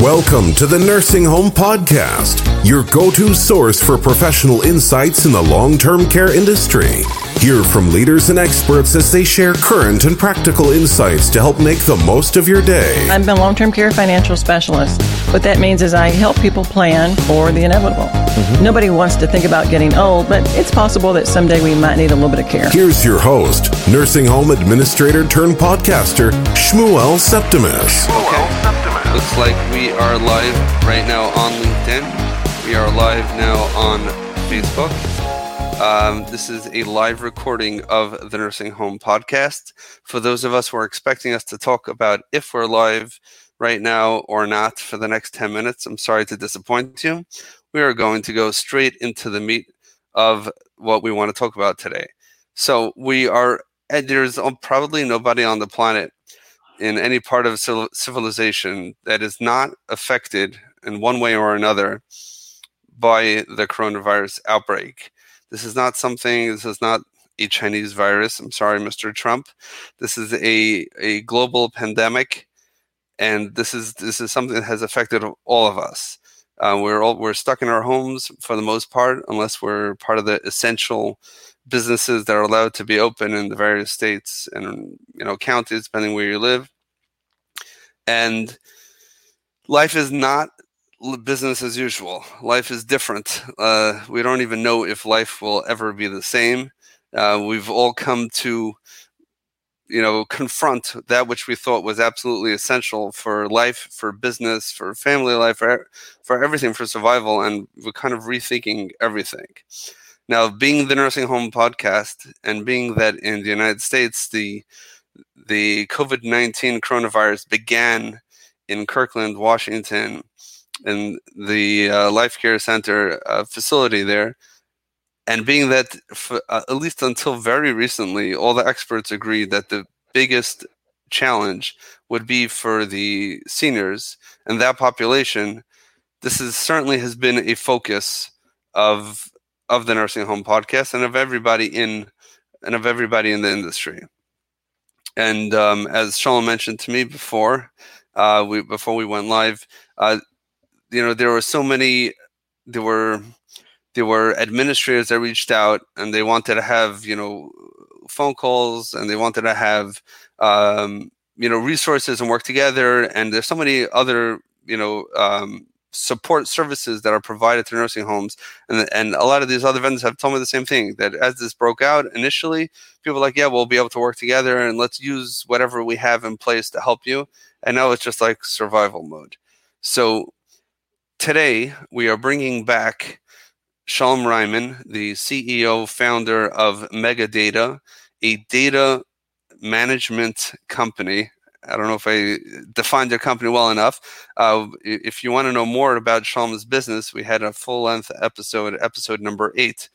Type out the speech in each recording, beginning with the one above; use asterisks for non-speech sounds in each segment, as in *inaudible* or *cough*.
Welcome to the Nursing Home Podcast, your go to source for professional insights in the long term care industry. Hear from leaders and experts as they share current and practical insights to help make the most of your day. I'm a long term care financial specialist. What that means is I help people plan for the inevitable. Mm-hmm. Nobody wants to think about getting old, but it's possible that someday we might need a little bit of care. Here's your host, nursing home administrator turned podcaster, Shmuel Septimus. Okay. Looks like we are live right now on LinkedIn. We are live now on Facebook. Um, this is a live recording of the Nursing Home Podcast. For those of us who are expecting us to talk about if we're live right now or not for the next 10 minutes, I'm sorry to disappoint you. We are going to go straight into the meat of what we want to talk about today. So, we are, there's probably nobody on the planet in any part of civilization that is not affected in one way or another by the coronavirus outbreak. This is not something, this is not a Chinese virus. I'm sorry, Mr. Trump. This is a, a global pandemic, and this is this is something that has affected all of us. Uh, we're all, we're stuck in our homes for the most part, unless we're part of the essential businesses that are allowed to be open in the various states and you know counties, depending where you live and life is not business as usual. Life is different. Uh, we don't even know if life will ever be the same. Uh, we've all come to, you know, confront that which we thought was absolutely essential for life, for business, for family life, for, for everything, for survival, and we're kind of rethinking everything. Now, being the nursing home podcast, and being that in the United States, the the COVID 19 coronavirus began in Kirkland, Washington, in the uh, Life Care Center uh, facility there. And being that, for, uh, at least until very recently, all the experts agreed that the biggest challenge would be for the seniors and that population. This is certainly has been a focus of of the nursing home podcast and of everybody in and of everybody in the industry. And um, as Sean mentioned to me before, uh, we before we went live, uh, you know, there were so many. There were there were administrators that reached out and they wanted to have you know phone calls and they wanted to have um, you know resources and work together. And there's so many other you know um, support services that are provided to nursing homes. And, and a lot of these other vendors have told me the same thing that as this broke out initially, people like, yeah, we'll be able to work together and let's use whatever we have in place to help you. And now it's just like survival mode. So today we are bringing back Shalom Reiman, the CEO, founder of Megadata, a data management company I don't know if I defined their company well enough. Uh, if you want to know more about Shalom's business, we had a full length episode, episode number eight,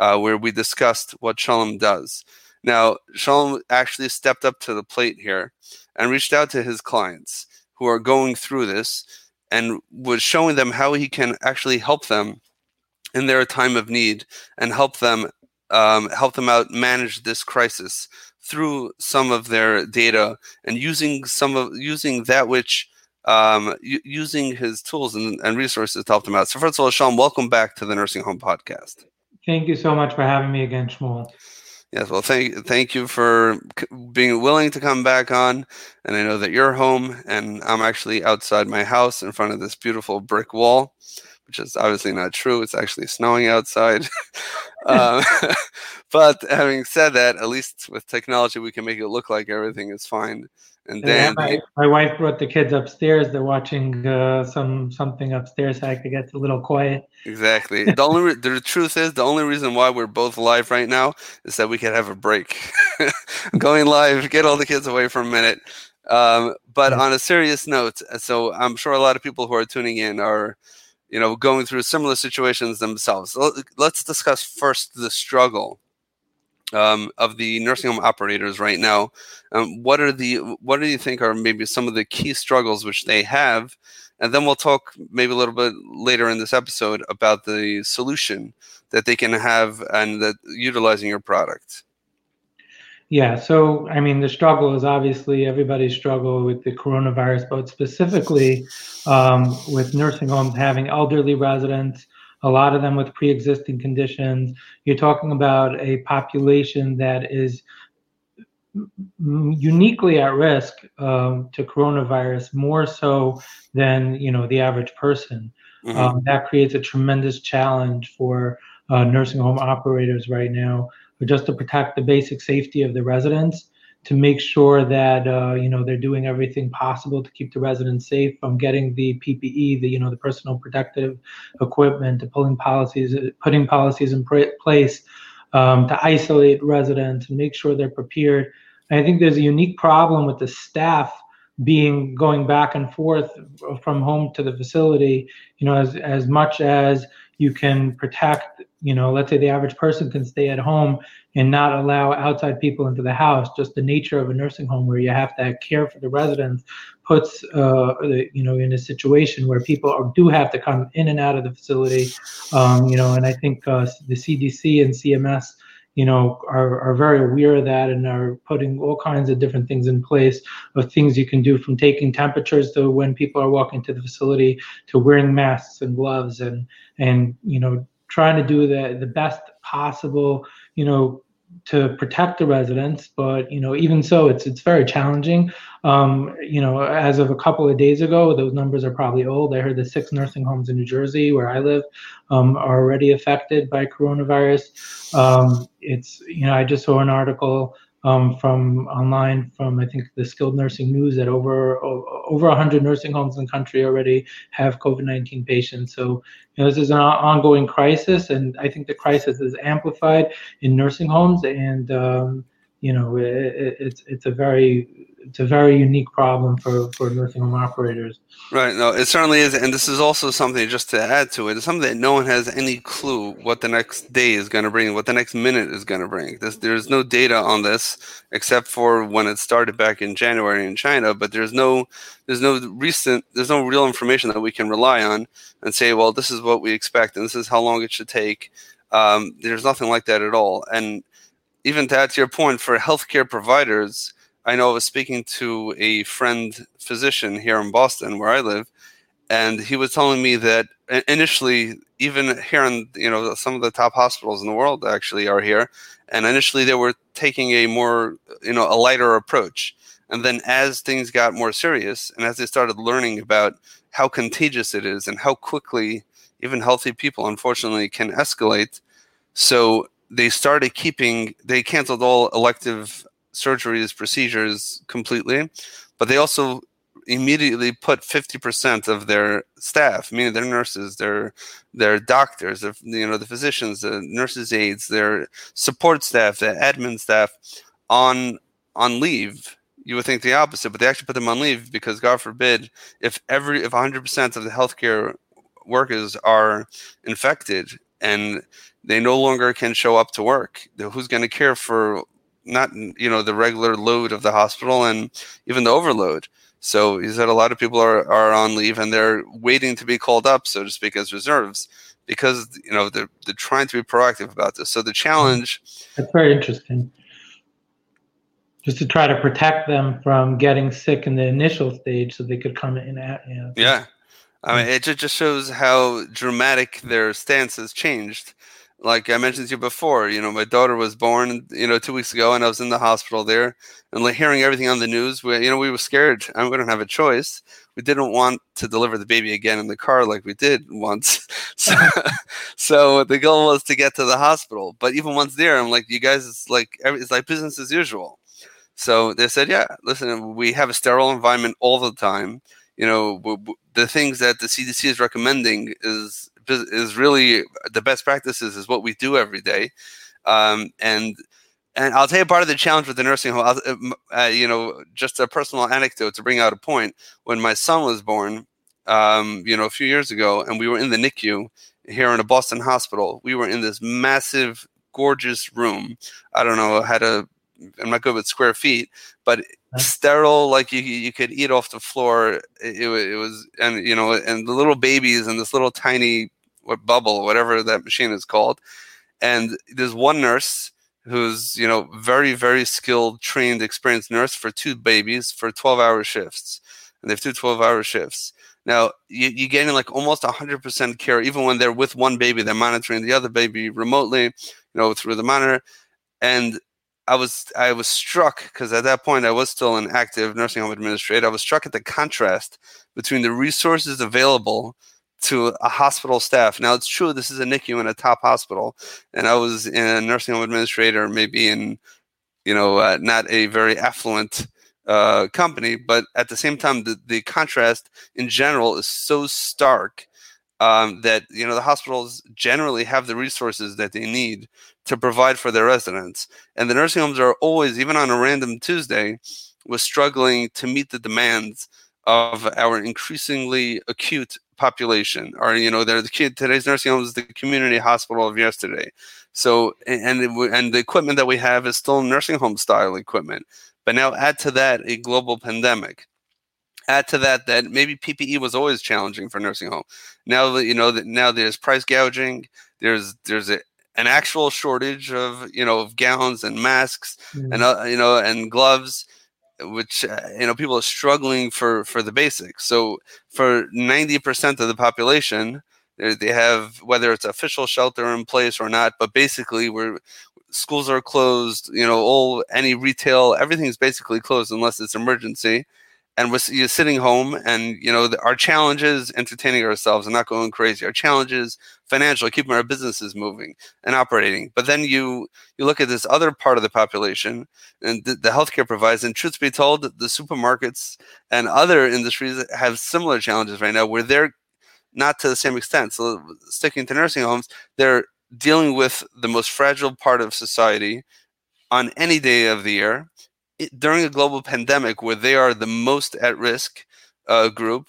uh, where we discussed what Shalom does. Now, Shalom actually stepped up to the plate here and reached out to his clients who are going through this and was showing them how he can actually help them in their time of need and help them um, help them out manage this crisis through some of their data and using some of using that which um, using his tools and, and, resources to help them out. So first of all, Sean, welcome back to the Nursing Home Podcast. Thank you so much for having me again, Shmuel. Yes, well, thank thank you for being willing to come back on. And I know that you're home, and I'm actually outside my house in front of this beautiful brick wall which is obviously not true. It's actually snowing outside. *laughs* *laughs* um, *laughs* but having said that, at least with technology, we can make it look like everything is fine. And then yeah, my, my, wife brought the kids upstairs. They're watching uh, some something upstairs. So I could get a little quiet. Exactly. the only re- the truth is the only reason why we're both live right now is that we can have a break. *laughs* Going live, get all the kids away for a minute. Um, but on a serious note, so I'm sure a lot of people who are tuning in are you know, going through similar situations themselves. Let's discuss first the struggle um, of the nursing home operators right now. Um, what are the what do you think are maybe some of the key struggles which they have, and then we'll talk maybe a little bit later in this episode about the solution that they can have and that utilizing your product? Yeah, so I mean, the struggle is obviously everybody's struggle with the coronavirus, but specifically um, with nursing homes having elderly residents, a lot of them with pre existing conditions. You're talking about a population that is uniquely at risk um, to coronavirus more so than you know the average person. Mm-hmm. Um, that creates a tremendous challenge for uh, nursing home operators right now just to protect the basic safety of the residents, to make sure that uh, you know they're doing everything possible to keep the residents safe from getting the PPE, the you know the personal protective equipment, to pulling policies, putting policies in pr- place um, to isolate residents and make sure they're prepared. And I think there's a unique problem with the staff being going back and forth from home to the facility. You know, as as much as you can protect you know let's say the average person can stay at home and not allow outside people into the house. Just the nature of a nursing home where you have to care for the residents puts uh, you know in a situation where people are, do have to come in and out of the facility. Um, you know and i think uh, the cdc and cms you know, are, are very aware of that and are putting all kinds of different things in place of things you can do from taking temperatures to when people are walking to the facility to wearing masks and gloves and and you know trying to do the the best possible you know to protect the residents but you know even so it's it's very challenging. Um, you know as of a couple of days ago those numbers are probably old. I heard the six nursing homes in new jersey where i live um, are already affected by coronavirus. Um, it's you know i just saw an article um, from online from I think the Skilled Nursing News that over over 100 nursing homes in the country already have COVID-19 patients. So you know, this is an ongoing crisis, and I think the crisis is amplified in nursing homes, and um, you know it, it's it's a very it's a very unique problem for, for nursing home operators. Right. No, it certainly is, and this is also something just to add to it. It's something that no one has any clue what the next day is going to bring, what the next minute is going to bring. There's, there's no data on this except for when it started back in January in China, but there's no there's no recent there's no real information that we can rely on and say, well, this is what we expect and this is how long it should take. Um, there's nothing like that at all, and even to add to your point, for healthcare providers I know I was speaking to a friend physician here in Boston, where I live, and he was telling me that initially, even here in you know some of the top hospitals in the world actually are here, and initially they were taking a more you know a lighter approach, and then as things got more serious, and as they started learning about how contagious it is and how quickly even healthy people unfortunately can escalate, so they started keeping they canceled all elective surgeries, procedures completely, but they also immediately put 50% of their staff, meaning their nurses, their their doctors, their, you know, the physicians, the nurses' aides, their support staff, the admin staff, on on leave. You would think the opposite, but they actually put them on leave because, God forbid, if every if 100% of the healthcare workers are infected and they no longer can show up to work, who's going to care for not you know the regular load of the hospital and even the overload. So he said a lot of people are, are on leave and they're waiting to be called up, so to speak, as reserves because you know they're they're trying to be proactive about this. So the challenge that's very interesting. Just to try to protect them from getting sick in the initial stage, so they could come in at you know. Yeah, I mean, it just shows how dramatic their stance has changed like I mentioned to you before, you know, my daughter was born, you know, two weeks ago, and I was in the hospital there, and like hearing everything on the news, we, you know, we were scared. I we don't have a choice. We didn't want to deliver the baby again in the car like we did once. *laughs* So, *laughs* so the goal was to get to the hospital. But even once there, I'm like, you guys, it's like it's like business as usual. So they said, yeah, listen, we have a sterile environment all the time. You know, the things that the CDC is recommending is is really the best practices is what we do every day. Um, and and I'll tell you part of the challenge with the nursing home. Uh, uh, you know, just a personal anecdote to bring out a point. When my son was born, um, you know, a few years ago, and we were in the NICU here in a Boston hospital. We were in this massive, gorgeous room. I don't know, had a. I'm not good with square feet, but uh-huh. sterile like you you could eat off the floor it, it, was and you know and the little babies and this little tiny what bubble, whatever that machine is called. And there's one nurse who's you know very very skilled, trained, experienced nurse for two babies for 12 hour shifts, and they have two 12 hour shifts. Now you, you're getting like almost 100% care, even when they're with one baby, they're monitoring the other baby remotely, you know, through the monitor. And I was I was struck because at that point I was still an active nursing home administrator. I was struck at the contrast between the resources available to a hospital staff. Now it's true this is a NICU in a top hospital, and I was in a nursing home administrator, maybe in you know uh, not a very affluent uh, company, but at the same time the, the contrast in general is so stark um, that you know the hospitals generally have the resources that they need to provide for their residents, and the nursing homes are always, even on a random Tuesday, was struggling to meet the demands of our increasingly acute population. Or you know, they're the kid today's nursing homes is the community hospital of yesterday. So and and the equipment that we have is still nursing home style equipment. But now add to that a global pandemic add to that that maybe PPE was always challenging for nursing home. Now that you know that now there's price gouging, there's there's a, an actual shortage of you know of gowns and masks mm. and uh, you know and gloves which uh, you know people are struggling for for the basics so for 90% of the population they have whether it's official shelter in place or not but basically we're schools are closed you know all any retail everything's basically closed unless it's emergency and we're you're sitting home and you know the, our challenges entertaining ourselves and not going crazy our challenges financial keeping our businesses moving and operating. But then you you look at this other part of the population and the, the healthcare provides and truth be told the supermarkets and other industries have similar challenges right now where they're not to the same extent. So sticking to nursing homes they're dealing with the most fragile part of society on any day of the year during a global pandemic where they are the most at risk uh, group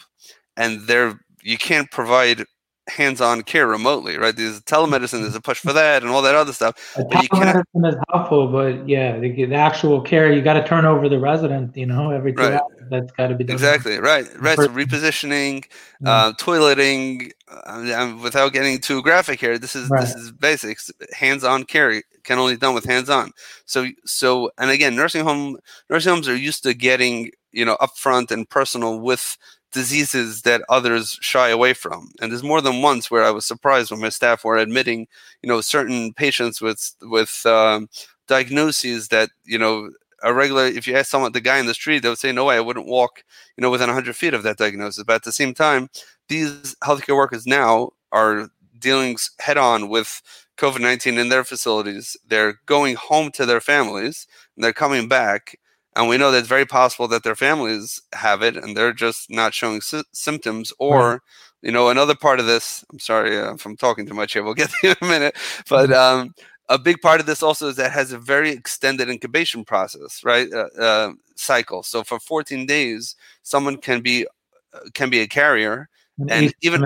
and they're you can't provide hands-on care remotely, right? There's telemedicine, there's a push for that, and all that other stuff. But telemedicine is helpful, but yeah, the, the actual care you got to turn over the resident, you know, every two right. That's got to be done. Exactly right, right. So repositioning, yeah. uh, toileting, uh, without getting too graphic here. This is right. this is basics. Hands-on care can only done with hands-on. So so, and again, nursing home nursing homes are used to getting you know upfront and personal with diseases that others shy away from. And there's more than once where I was surprised when my staff were admitting, you know, certain patients with with um, diagnoses that you know a regular. If you ask someone, the guy in the street, they would say, "No way, I wouldn't walk, you know, within 100 feet of that diagnosis." But at the same time, these healthcare workers now are dealing head on with COVID 19 in their facilities. They're going home to their families and they're coming back and we know that it's very possible that their families have it and they're just not showing sy- symptoms or right. you know another part of this i'm sorry uh, if i'm talking too much here we'll get to in a minute but mm-hmm. um, a big part of this also is that has a very extended incubation process right uh, uh, cycle so for 14 days someone can be uh, can be a carrier and even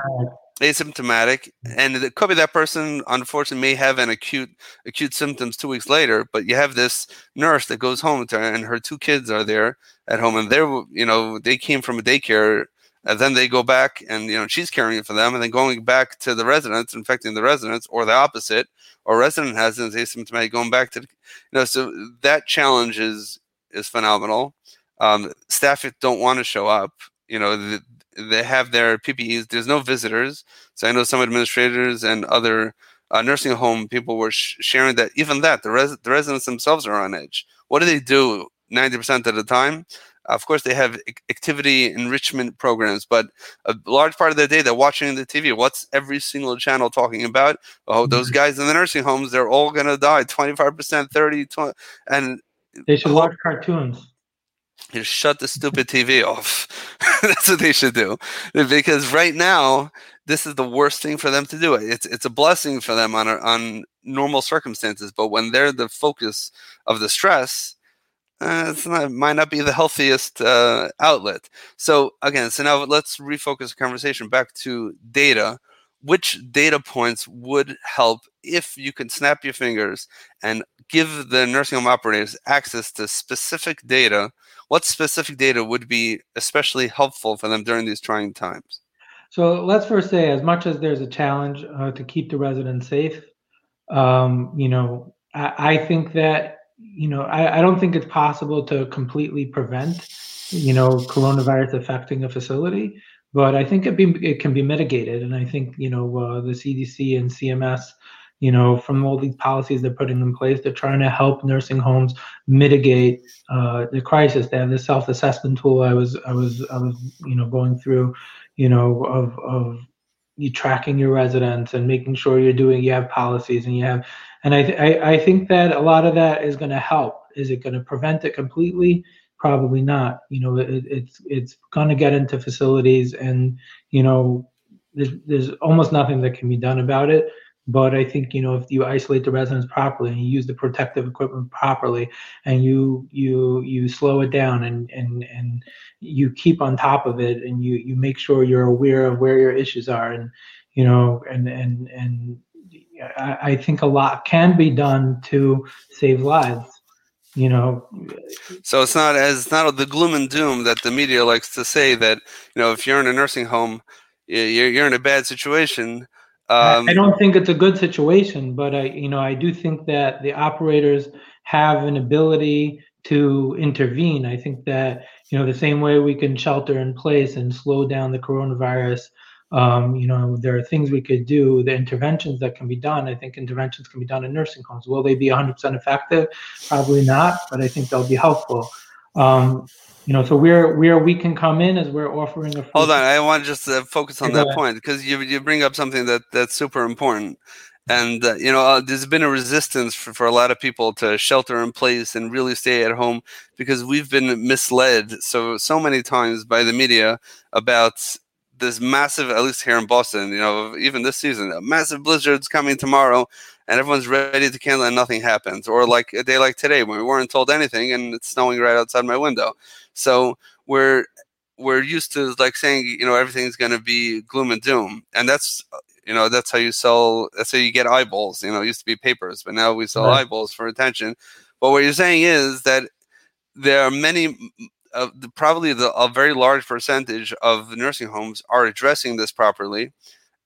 asymptomatic and it could be that person unfortunately may have an acute acute symptoms two weeks later but you have this nurse that goes home and her two kids are there at home and they're you know they came from a daycare and then they go back and you know she's caring for them and then going back to the residents infecting the residents or the opposite or resident has is asymptomatic going back to the, you know so that challenge is is phenomenal. Um, staff don't want to show up you know the, they have their PPEs. There's no visitors, so I know some administrators and other uh, nursing home people were sh- sharing that even that the, res- the residents themselves are on edge. What do they do 90% of the time? Of course, they have activity enrichment programs, but a large part of their day they're watching the TV. What's every single channel talking about? Oh, those mm-hmm. guys in the nursing homes, they're all going to die 25%, 30, 20, and they should watch cartoons just shut the stupid TV off. *laughs* That's what they should do. Because right now, this is the worst thing for them to do. It's it's a blessing for them on on normal circumstances, but when they're the focus of the stress, uh, it's not might not be the healthiest uh, outlet. So again, so now let's refocus the conversation back to data. Which data points would help if you could snap your fingers and give the nursing home operators access to specific data what specific data would be especially helpful for them during these trying times? So let's first say, as much as there's a challenge uh, to keep the residents safe, um, you know, I, I, think that you know I, I don't think it's possible to completely prevent you know coronavirus affecting a facility, but I think it be it can be mitigated, and I think you know uh, the CDC and CMS you know, from all these policies they're putting in place, they're trying to help nursing homes mitigate uh, the crisis. They have this self-assessment tool. I was, I was, I was, you know, going through, you know, of of you tracking your residents and making sure you're doing, you have policies and you have, and I, th- I, I think that a lot of that is going to help. Is it going to prevent it completely? Probably not. You know, it, it's it's going to get into facilities, and you know, there's there's almost nothing that can be done about it but I think you know if you isolate the residents properly and you use the protective equipment properly and you you you slow it down and and and you keep on top of it and you you make sure you're aware of where your issues are and you know and and and I, I think a lot can be done to save lives you know. So it's not as it's not the gloom and doom that the media likes to say that you know if you're in a nursing home you're, you're in a bad situation um, I don't think it's a good situation, but I, you know, I do think that the operators have an ability to intervene. I think that you know the same way we can shelter in place and slow down the coronavirus. Um, you know, there are things we could do. The interventions that can be done. I think interventions can be done in nursing homes. Will they be 100% effective? Probably not, but I think they'll be helpful. Um, you know, so where where we can come in is we're offering a. Hold on, I want to just uh, focus on that point because you you bring up something that that's super important, and uh, you know, uh, there's been a resistance for, for a lot of people to shelter in place and really stay at home because we've been misled so so many times by the media about this massive, at least here in Boston, you know, even this season, a massive blizzard's coming tomorrow, and everyone's ready to cancel, and nothing happens. Or like a day like today when we weren't told anything, and it's snowing right outside my window. So we're we're used to like saying, you know, everything's going to be gloom and doom, and that's you know that's how you sell. That's how you get eyeballs. You know, it used to be papers, but now we sell right. eyeballs for attention. But what you're saying is that there are many uh, the, probably the, a very large percentage of nursing homes are addressing this properly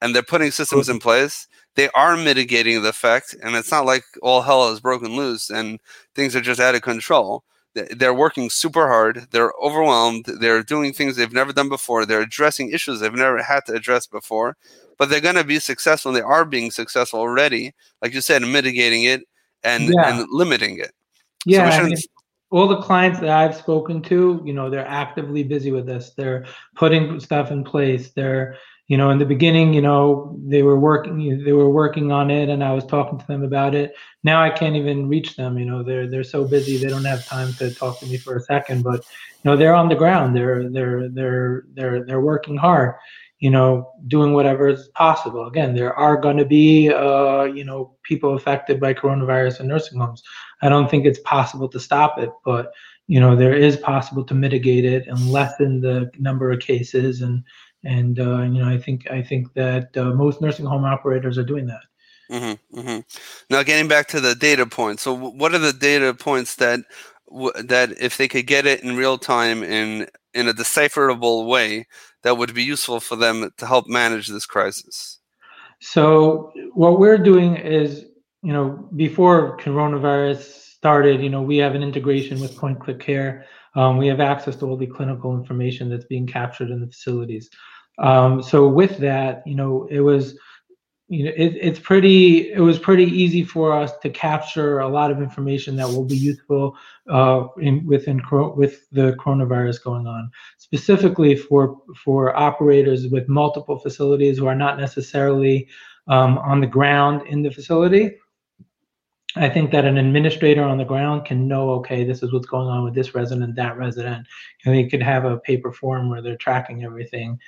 and they're putting systems in place they are mitigating the effect and it's not like all hell has broken loose and things are just out of control they're working super hard they're overwhelmed they're doing things they've never done before they're addressing issues they've never had to address before but they're going to be successful they are being successful already like you said mitigating it and, yeah. and limiting it yeah so I mean, all the clients that I've spoken to, you know, they're actively busy with this. They're putting stuff in place. They're, you know, in the beginning, you know, they were working, they were working on it, and I was talking to them about it. Now I can't even reach them. You know, they're they're so busy they don't have time to talk to me for a second. But you know, they're on the ground. They're they're they're they're they're working hard. You know, doing whatever is possible. Again, there are going to be, uh, you know, people affected by coronavirus in nursing homes. I don't think it's possible to stop it, but you know there is possible to mitigate it and lessen the number of cases and and uh, you know I think I think that uh, most nursing home operators are doing that. Mm-hmm, mm-hmm. Now, getting back to the data points. So, what are the data points that that if they could get it in real time in in a decipherable way, that would be useful for them to help manage this crisis? So, what we're doing is you know, before coronavirus started, you know, we have an integration with Point Click Care. Um, we have access to all the clinical information that's being captured in the facilities. Um, so with that, you know, it was, you know, it, it's pretty, it was pretty easy for us to capture a lot of information that will be useful uh, in within with the coronavirus going on, specifically for for operators with multiple facilities who are not necessarily um, on the ground in the facility I think that an administrator on the ground can know, okay, this is what's going on with this resident, that resident, and they could have a paper form where they're tracking everything.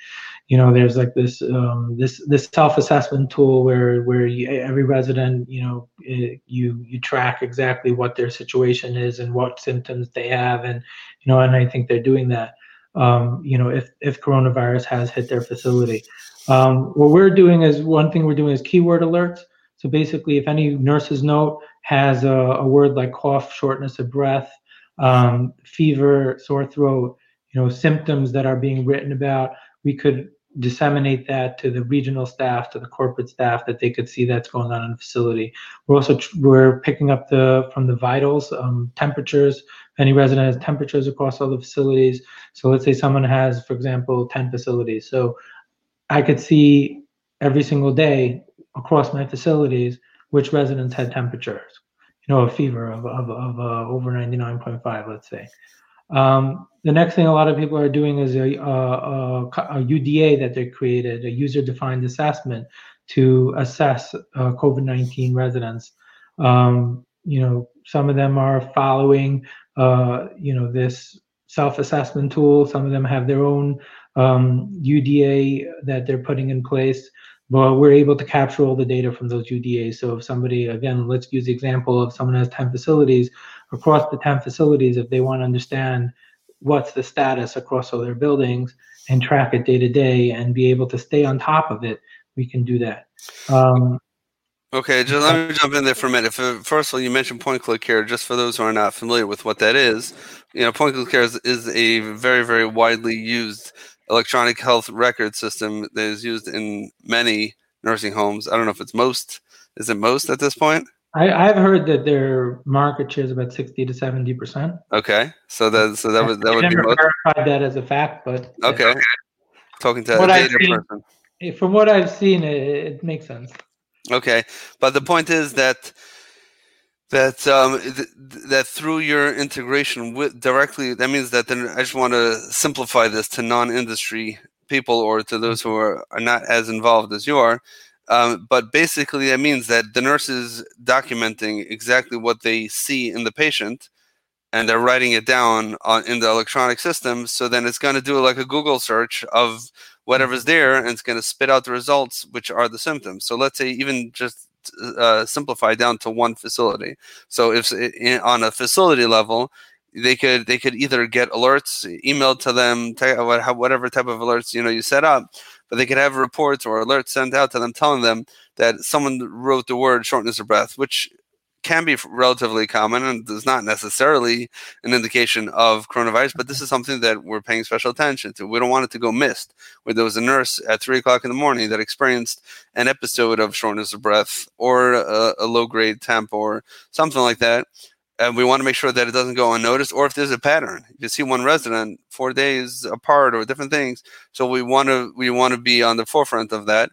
You know, there's like this um, this this self-assessment tool where where you, every resident, you know, it, you you track exactly what their situation is and what symptoms they have, and you know, and I think they're doing that. Um, you know, if if coronavirus has hit their facility, um, what we're doing is one thing we're doing is keyword alerts. So basically, if any nurses note has a, a word like cough, shortness of breath, um, fever, sore throat, you know, symptoms that are being written about, we could disseminate that to the regional staff, to the corporate staff, that they could see that's going on in the facility. We're also we're picking up the from the vitals, um, temperatures. Any resident has temperatures across all the facilities. So let's say someone has, for example, 10 facilities. So I could see every single day across my facilities which residents had temperatures, you know, a fever of, of, of uh, over 99.5, let's say. Um, the next thing a lot of people are doing is a, a, a UDA that they created, a user-defined assessment to assess uh, COVID-19 residents. Um, you know, some of them are following, uh, you know, this self-assessment tool. Some of them have their own um, UDA that they're putting in place. But we're able to capture all the data from those UDAs. So if somebody, again, let's use the example of someone has 10 facilities, across the 10 facilities, if they want to understand what's the status across all their buildings and track it day to day and be able to stay on top of it, we can do that. Um, okay, just let me jump in there for a minute. First of all, you mentioned point click care. Just for those who are not familiar with what that is, you know, point click care is, is a very, very widely used electronic health record system that is used in many nursing homes. I don't know if it's most. Is it most at this point? I, I've heard that their market share is about sixty to seventy percent. Okay, so that so that was that I would never be most. verified that as a fact, but Okay, talking to a What I've data seen- person. Eh, from what I've seen, it, it makes sense. Okay, but the point is that that um, th- that through your integration with directly, that means that then I just want to simplify this to non-industry people or to those who are, are not as involved as you are. Um, but basically, that means that the nurse is documenting exactly what they see in the patient, and they're writing it down on, in the electronic system. So then it's going to do like a Google search of whatever's there, and it's going to spit out the results, which are the symptoms. So let's say even just uh, simplify down to one facility. So if in, on a facility level, they could they could either get alerts emailed to them, te- whatever type of alerts you know you set up, but they could have reports or alerts sent out to them telling them that someone wrote the word shortness of breath, which can be relatively common and is not necessarily an indication of coronavirus, but this is something that we're paying special attention to. We don't want it to go missed. Where there was a nurse at three o'clock in the morning that experienced an episode of shortness of breath or a, a low grade temp or something like that. And we want to make sure that it doesn't go unnoticed, or if there's a pattern. If you see one resident four days apart or different things, so we want to we want to be on the forefront of that.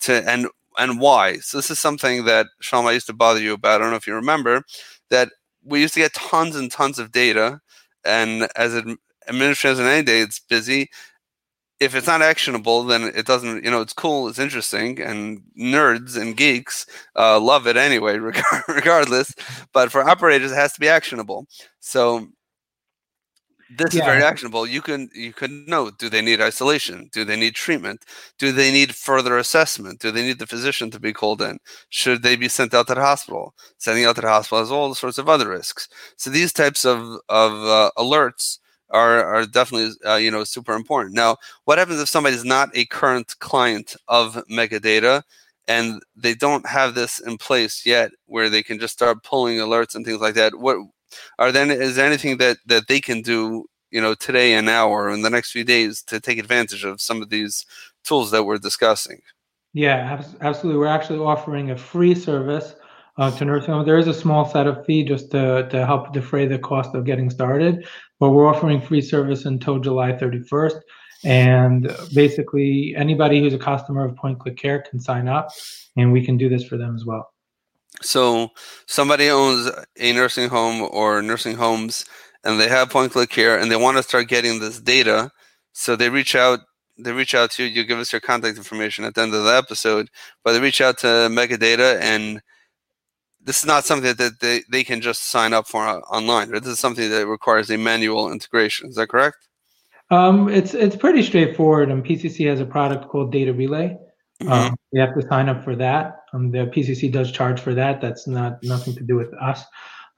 To and and why. So this is something that Sean, I used to bother you about. I don't know if you remember that we used to get tons and tons of data, and as an administrators in any day, it's busy. If it's not actionable, then it doesn't. You know, it's cool, it's interesting, and nerds and geeks uh, love it anyway, *laughs* regardless. But for operators, it has to be actionable. So this Yeah. is very actionable. You can you can know: do they need isolation? Do they need treatment? Do they need further assessment? Do they need the physician to be called in? Should they be sent out to the hospital? Sending out to the hospital has all sorts of other risks. So these types of of uh, alerts are are definitely uh, you know super important. Now, what happens if somebody is not a current client of Megadata? And they don't have this in place yet, where they can just start pulling alerts and things like that. What are then is there anything that that they can do you know today and now or in the next few days to take advantage of some of these tools that we're discussing Yeah, absolutely. We're actually offering a free service uh, to nursing homes. There is a small setup fee just to, to help defray the cost of getting started, but we're offering free service until July 31st. And basically, anybody who's a customer of Point Click Care can sign up, and we can do this for them as well. So somebody owns a nursing home or nursing homes and they have point click care and they want to start getting this data so they reach out they reach out to you you give us your contact information at the end of the episode but they reach out to megadata and this is not something that they, they can just sign up for online right? this is something that requires a manual integration is that correct Um, it's it's pretty straightforward. And PCC has a product called Data Relay. Mhm. Um, you have to sign up for that. Um, the PCC does charge for that. That's not nothing to do with us.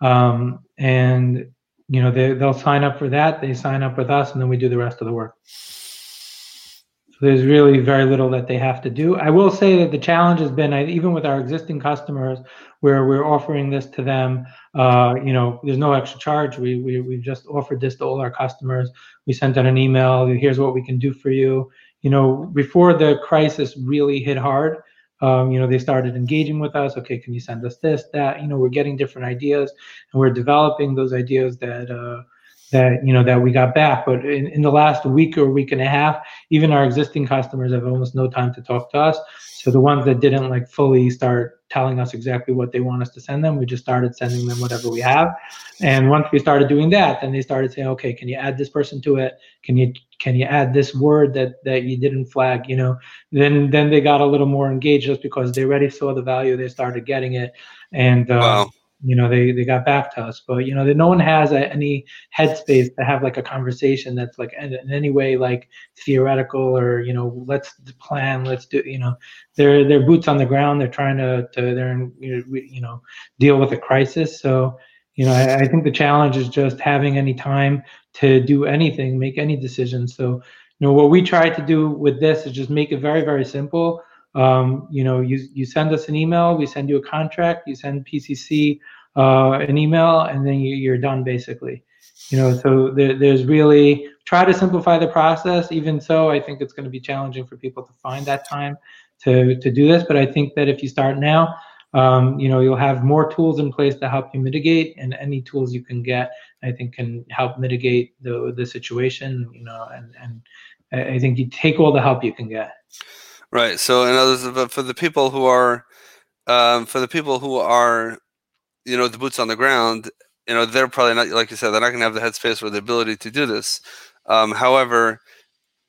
Um, and you know they they'll sign up for that. They sign up with us, and then we do the rest of the work. So there's really very little that they have to do. I will say that the challenge has been, even with our existing customers, where we're offering this to them, uh, you know, there's no extra charge. We, we we've just offered this to all our customers. We sent out an email. Here's what we can do for you. You know, before the crisis really hit hard, um, you know, they started engaging with us. Okay, can you send us this, that? You know, we're getting different ideas, and we're developing those ideas that uh, that you know that we got back. But in, in the last week or week and a half, even our existing customers have almost no time to talk to us. So the ones that didn't like fully start telling us exactly what they want us to send them, we just started sending them whatever we have. And once we started doing that, then they started saying, okay, can you add this person to it? Can you can you add this word that that you didn't flag? You know, then then they got a little more engaged just because they already saw the value, they started getting it, and. Um, wow you know they they got back to us. But you know that no one has a, any headspace to have like a conversation that's like in, in, any way like theoretical or you know let's plan let's do you know they're they're boots on the ground. They're trying to to they're in, you know deal with a crisis. So you know I, I think the challenge is just having any time to do anything make any decisions. So you know what we try to do with this is just make it very very simple um, you know, you you send us an email, we send you a contract, you send PCC uh, an email, and then you, are done basically. You know, so there, there's really try to simplify the process. Even so, I think it's going to be challenging for people to find that time to to do this. But I think that if you start now, um, you know, you'll have more tools in place to help you mitigate, and any tools you can get, I think, can help mitigate the the situation. You know, and and I think you take all the help you can get. Right. So, in others, for the people who are, um, for the people who are, you know, the boots on the ground, you know, they're probably not, like you said, they're not going to have the headspace or the ability to do this. Um, however,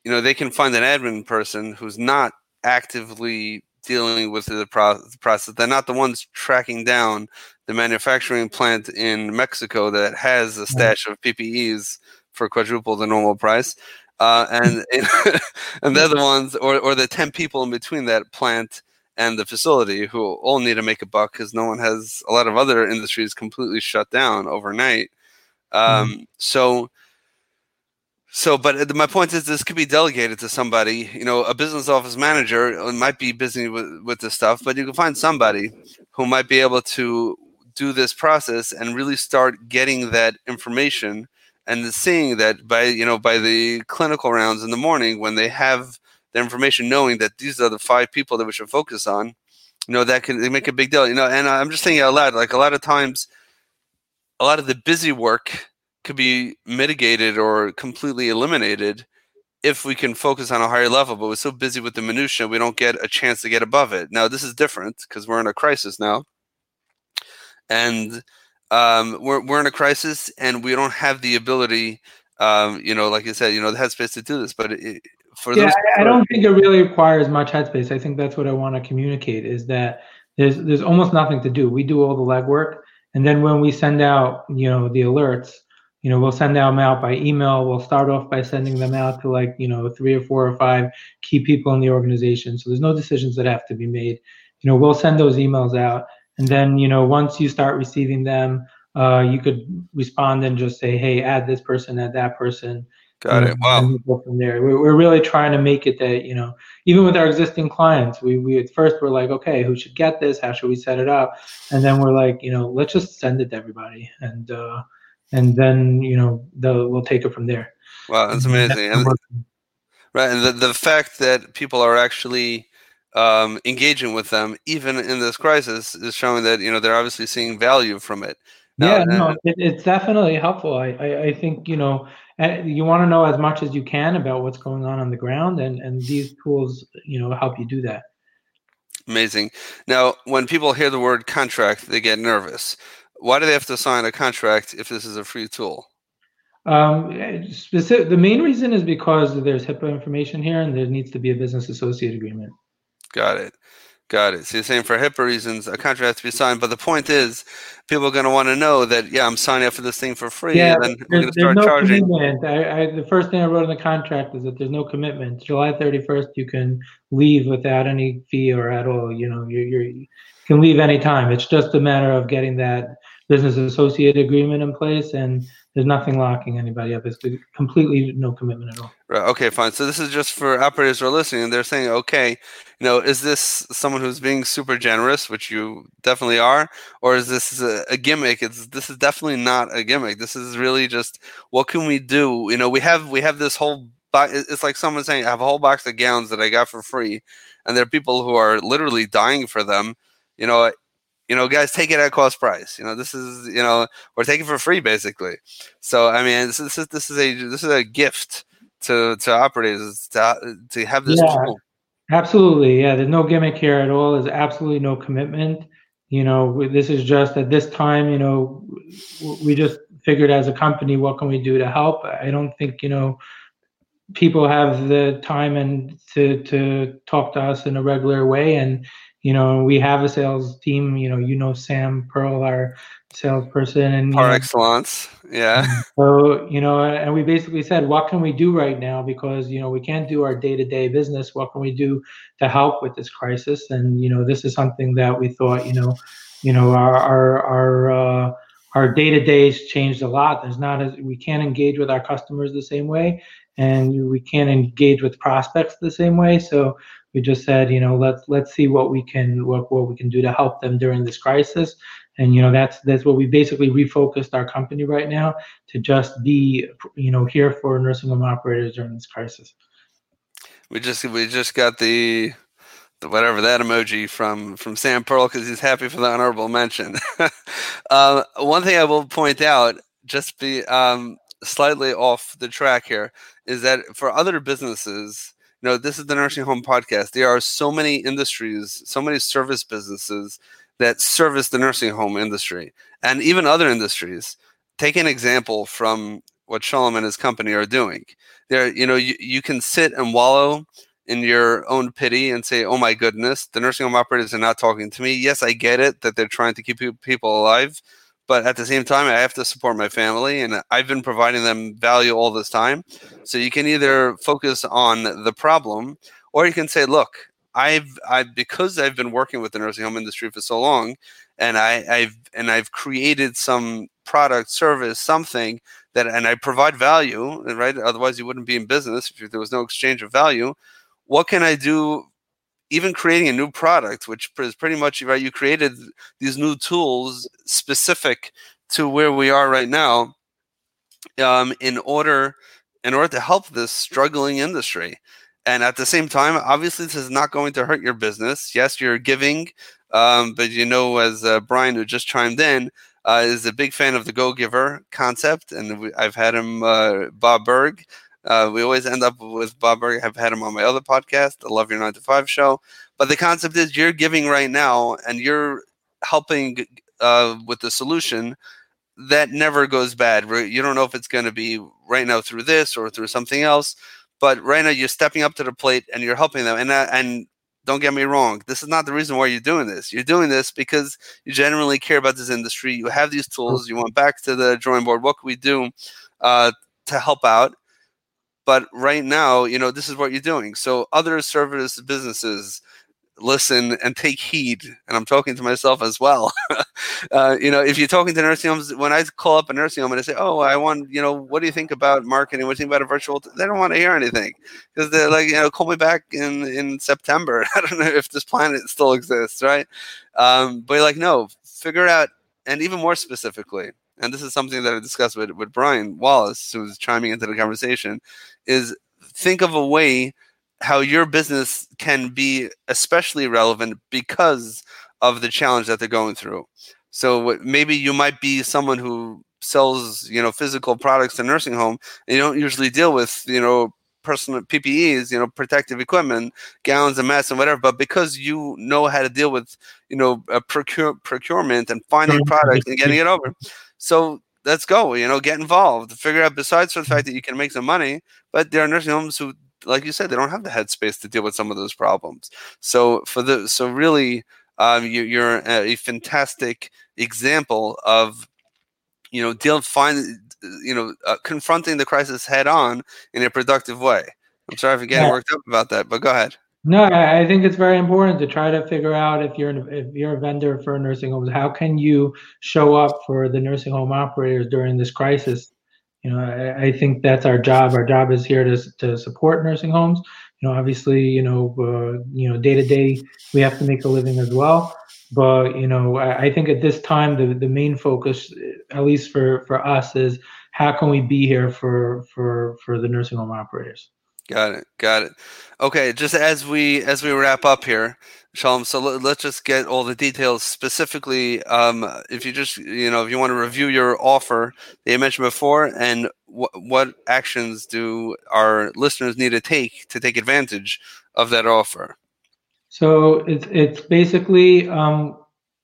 you know, they can find an admin person who's not actively dealing with the, pro- the process. They're not the ones tracking down the manufacturing plant in Mexico that has a stash of PPEs for quadruple the normal price uh, and *laughs* *laughs* and they're the ones, or or the ten people in between that plant and the facility who all need to make a buck because no one has a lot of other industries completely shut down overnight. Um, mm-hmm. So. So, but my point is, this could be delegated to somebody. You know, a business office manager uh, might be busy with, with this stuff, but you can find somebody who might be able to do this process and really start getting that information and seeing that by you know by the clinical rounds in the morning when they have the information knowing that these are the five people that we should focus on you know that can make a big deal you know and i'm just thinking out loud like a lot of times a lot of the busy work could be mitigated or completely eliminated if we can focus on a higher level but we're so busy with the minutia we don't get a chance to get above it. Now this is different because we're in a crisis now. And um, we're we're in a crisis and we don't have the ability, um, you know, like I said, you know, the headspace to do this. But it, for yeah, I, I don't think it really requires much headspace. I think that's what I want to communicate is that there's there's almost nothing to do. We do all the legwork, and then when we send out, you know, the alerts, you know, we'll send them out by email. We'll start off by sending them out to like, you know, three or four or five key people in the organization. So there's no decisions that have to be made. You know, we'll send those emails out and then, you know, once you start receiving them, uh, you could respond and just say, hey, add this person, add that person. Got it. Wow. go from there. We're, we're really trying to make it that, you know, even with our existing clients, we, we at first were like, okay, who should get this? How should we set it up? And then we're like, you know, let's just send it to everybody. And, uh, and then, you know, the, we'll take it from there. Wow. That's amazing. And, *laughs* right. And the, the fact that people are actually, um, engaging with them even in this crisis is showing that you know they're obviously seeing value from it. Now, yeah, no, it, it's definitely helpful. I, I, I think you know eh, you want to know as much as you can about what's going on on the ground, and and these tools you know help you do that. Amazing. Now, when people hear the word contract, they get nervous. Why do they have to sign a contract if this is a free tool? Um, specific, the main reason is because there's HIPAA information here, and there needs to be a business associate agreement. Got it. Got it. So you're saying for HIPAA reasons, a contract has to be signed. But the point is, people are going to want to know that, yeah, I'm signing up for this thing for free. Yeah, and then we're going to start no charging. Commitment. I, I, the first thing I wrote in the contract is that there's no commitment. July 31st, you can leave without any fee or at all. You know, you're, you're, you can leave anytime. It's just a matter of getting that business associate agreement in place. And there's nothing locking anybody up. It's completely no commitment at all. Right. Okay. Fine. So this is just for operators who are listening. And They're saying, okay, you know, is this someone who's being super generous, which you definitely are, or is this a, a gimmick? It's this is definitely not a gimmick. This is really just what can we do? You know, we have we have this whole buy. It's like someone saying, "I have a whole box of gowns that I got for free," and there are people who are literally dying for them. You know, you know, guys, take it at cost price. You know, this is you know, we're taking for free basically. So I mean, this, this is this is a this is a gift to to operators to to have this Yeah. tool. Absolutely, yeah. There's no gimmick here at all. There's absolutely no commitment. You know, this is just at this time. You know, we just figured as a company, what can we do to help? I don't think you know people have the time and to to talk to us in a regular way. And you know, we have a sales team. You know, you know Sam Pearl, our salesperson, and know, excellence. Yeah. *laughs* so, you know, and we basically said, what can we do right now? Because, you know, we can't do our day to day business. What can we do to help with this crisis? And, you know, this is something that we thought, you know, you know, our, our, our, uh, our day to days changed a lot. There's not as we can't engage with our customers the same way, and we can't engage with prospects the same way. So we just said, you know, let's let's see what we can what what we can do to help them during this crisis and you know that's that's what we basically refocused our company right now to just be you know here for nursing home operators during this crisis We just we just got the, whatever that emoji from from Sam Pearl because he's happy for the honorable mention. *laughs* uh, one thing I will point out, just be um, slightly off the track here, is that for other businesses, you know, this is the nursing home podcast. There are so many industries, so many service businesses that service the nursing home industry, and even other industries. Take an example from what Shalom and his company are doing there you know you, you can sit and wallow in your own pity and say oh my goodness the nursing home operators are not talking to me yes i get it that they're trying to keep people alive but at the same time i have to support my family and i've been providing them value all this time so you can either focus on the problem or you can say look i've i because i've been working with the nursing home industry for so long and i i've and i've created some product service something that and I provide value, right? Otherwise, you wouldn't be in business if there was no exchange of value. What can I do? Even creating a new product, which is pretty much right, you created these new tools specific to where we are right now, um, in order in order to help this struggling industry. And at the same time, obviously, this is not going to hurt your business. Yes, you're giving, um, but you know, as uh, Brian, who just chimed in, uh, is a big fan of the Go Giver concept, and I've had him, uh, Bob Burg. Uh, we always end up with Bob Burg. I've had him on my other podcast, the Love Your Nine to Five Show. But the concept is you're giving right now, and you're helping uh, with the solution that never goes bad. You don't know if it's going to be right now through this or through something else, but right now you're stepping up to the plate and you're helping them. And uh, and don't get me wrong, this is not the reason why you're doing this. You're doing this because you genuinely care about this industry. You have these tools. You went back to the drawing board. What can we do uh, to help out? But right now, you know, this is what you're doing. So other service businesses listen and take heed. And I'm talking to myself as well. *laughs* uh, you know, if you're talking to nursing homes, when I call up a nursing home and I say, "Oh, I want," you know, what do you think about marketing? What do you think about a virtual? T-? They don't want to hear anything because they're like, you know, call me back in in September. *laughs* I don't know if this planet still exists, right? Um, but like, no, figure out, and even more specifically, and this is something that I discussed with with Brian Wallace, who's chiming into the conversation, is think of a way how your business can be especially relevant because of the challenge that they're going through. So maybe you might be someone who sells, you know, physical products to nursing home, and you don't usually deal with, you know, personal PPEs, you know, protective equipment, gowns and masks and whatever. But because you know how to deal with, you know, procure, procurement and finding products and getting it over, so let's go. You know, get involved. Figure out. Besides for the fact that you can make some money, but there are nursing homes who like you said, they don't have the headspace to deal with some of those problems. So for the so really, um, you, you're a fantastic example of you know deal find you know uh, confronting the crisis head on in a productive way. I'm sorry for getting yeah. worked up about that, but go ahead. No, I think it's very important to try to figure out if you're if you're a vendor for nursing homes, how can you show up for the nursing home operators during this crisis? You know I, I, think that's our job. Our job is here to, to support nursing homes. You know obviously you know uh, you know day to day we have to make a living as well. But you know I, I, think at this time the, the main focus at least for for us is how can we be here for for for the nursing home operators? Got it. Got it. Okay, just as we as we wrap up here, Shalom. So let, us just get all the details specifically. Um, if you just you know if you want to review your offer that you mentioned before, and wh- what actions do our listeners need to take to take advantage of that offer? So it's it's basically um,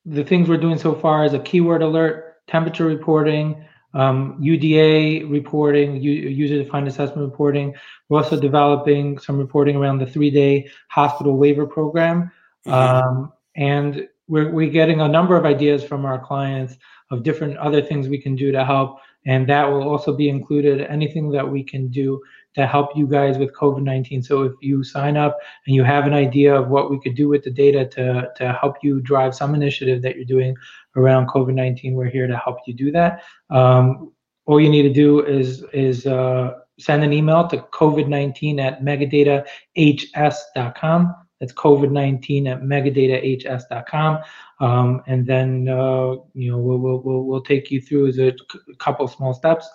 the things we're doing so far is a keyword alert, temperature reporting, um, UDA reporting, user-defined assessment reporting. We're also developing some reporting around the three-day hospital waiver program, mm-hmm. um, and we're we're getting a number of ideas from our clients of different other things we can do to help, and that will also be included. Anything that we can do to help you guys with COVID 19. So if you sign up and you have an idea of what we could do with the data to, to help you drive some initiative that you're doing around COVID 19, we're here to help you do that. Um, all you need to do is, is uh, send an email to COVID-19 at megadatahs.com. That's COVID-19 at megadatahs.com. Um, and then, uh, you know, we'll, we'll, we'll, we'll take you through a couple of small steps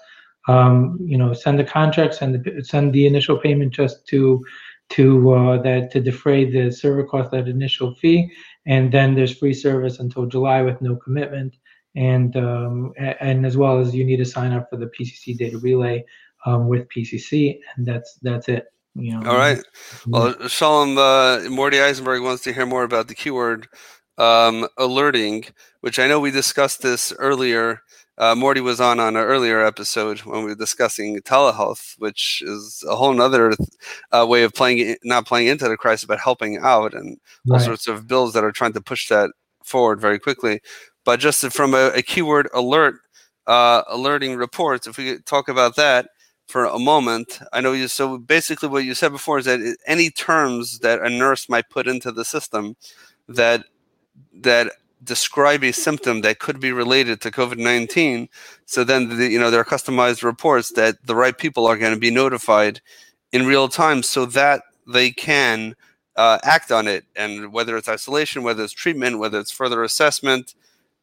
um, you know, send the contract, send the send the initial payment just to to uh, that to defray the server cost, that initial fee, and then there's free service until July with no commitment, and um, and as well as you need to sign up for the PCC data relay um, with PCC, and that's that's it. You know. All right. Well, Shalom uh, Morty Eisenberg wants to hear more about the keyword um, alerting, which I know we discussed this earlier uh, Morty was on on an earlier episode when we were discussing telehealth, which is a whole other uh, way of playing, not playing into the crisis, but helping out, and right. all sorts of bills that are trying to push that forward very quickly. But just from a, a keyword alert, uh, alerting reports, if we talk about that for a moment, I know you. So basically, what you said before is that any terms that a nurse might put into the system that that describe a symptom that could be related to COVID-19. So then, the, you know, there are customized reports that the right people are going to be notified in real time, so that they can uh, act on it. And whether it's isolation, whether it's treatment, whether it's further assessment,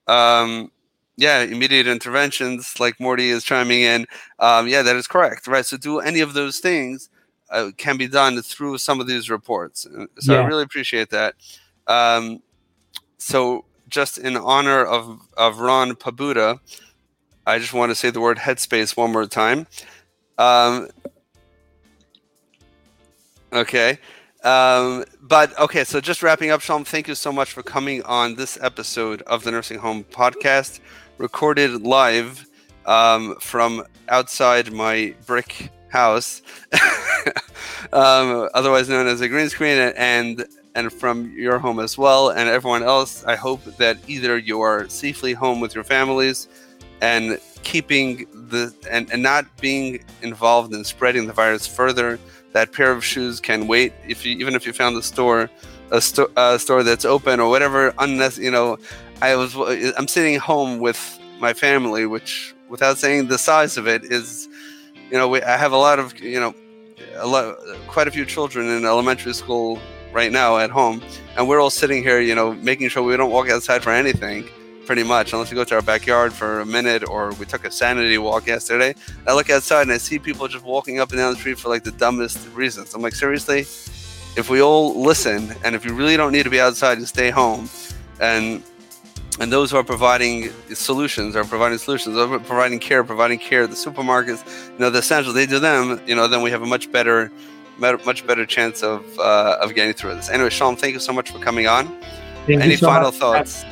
um, yeah, immediate interventions, like Morty is chiming in. Um, yeah, that is correct, right? So do any of those things uh, can be done through some of these reports. So yeah. I really appreciate that. Um, so just in honor of, of Ron Pabuda, I just want to say the word headspace one more time. Um, okay. Um, but okay, so just wrapping up, Shalom, thank you so much for coming on this episode of the Nursing Home Podcast, recorded live um, from outside my brick house, *laughs* um, otherwise known as a green screen, and and from your home as well. And everyone else, I hope that either you are safely home with your families and keeping the and, and not being involved in spreading the virus further. That pair of shoes can wait. If you even if you found a store, a, sto- a store that's open or whatever, unnecessary. You know, I was I'm sitting home with my family, which without saying the size of it is, you know, we, I have a lot of you know, a lot, quite a few children in elementary school right now at home, and we're all sitting here, you know, making sure we don't walk outside for anything, pretty much, unless we go to our backyard for a minute or we took a sanity walk yesterday. I look outside and I see people just walking up and down the street for like the dumbest reasons. I'm like, seriously, if we all listen, and if you really don't need to be outside, and stay home, and and those who are providing solutions are providing solutions, are providing care, providing care. The supermarkets, you know, the essentials, they do them. You know, then we have a much better much better chance of uh, of getting through this. Anyway, Sean, thank you so much for coming on. Thank Any so final thoughts?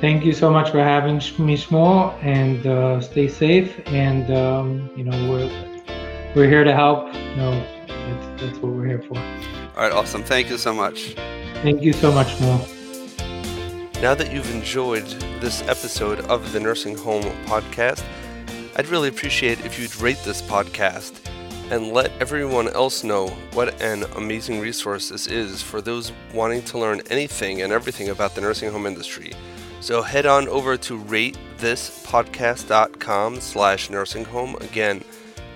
Thank you so much for having me, Shmuel, and uh, stay safe. And um, you know, we're we're here to help. You know, that's, that's what we're here for. All right, awesome. Thank you so much. Thank you so much, Shmuel. Now that you've enjoyed this episode of the Nursing Home Podcast, I'd really appreciate if you'd rate this podcast and let everyone else know what an amazing resource this is for those wanting to learn anything and everything about the nursing home industry. So head on over to ratethispodcast.com slash nursing home. Again,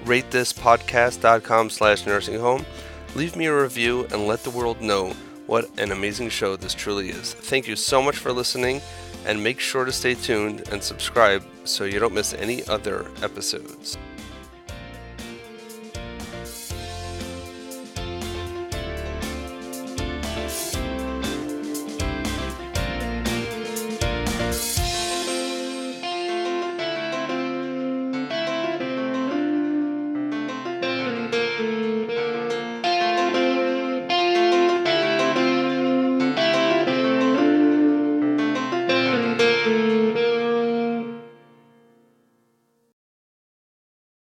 ratethispodcast.com slash nursing home. Leave me a review and let the world know what an amazing show this truly is. Thank you so much for listening and make sure to stay tuned and subscribe so you don't miss any other episodes.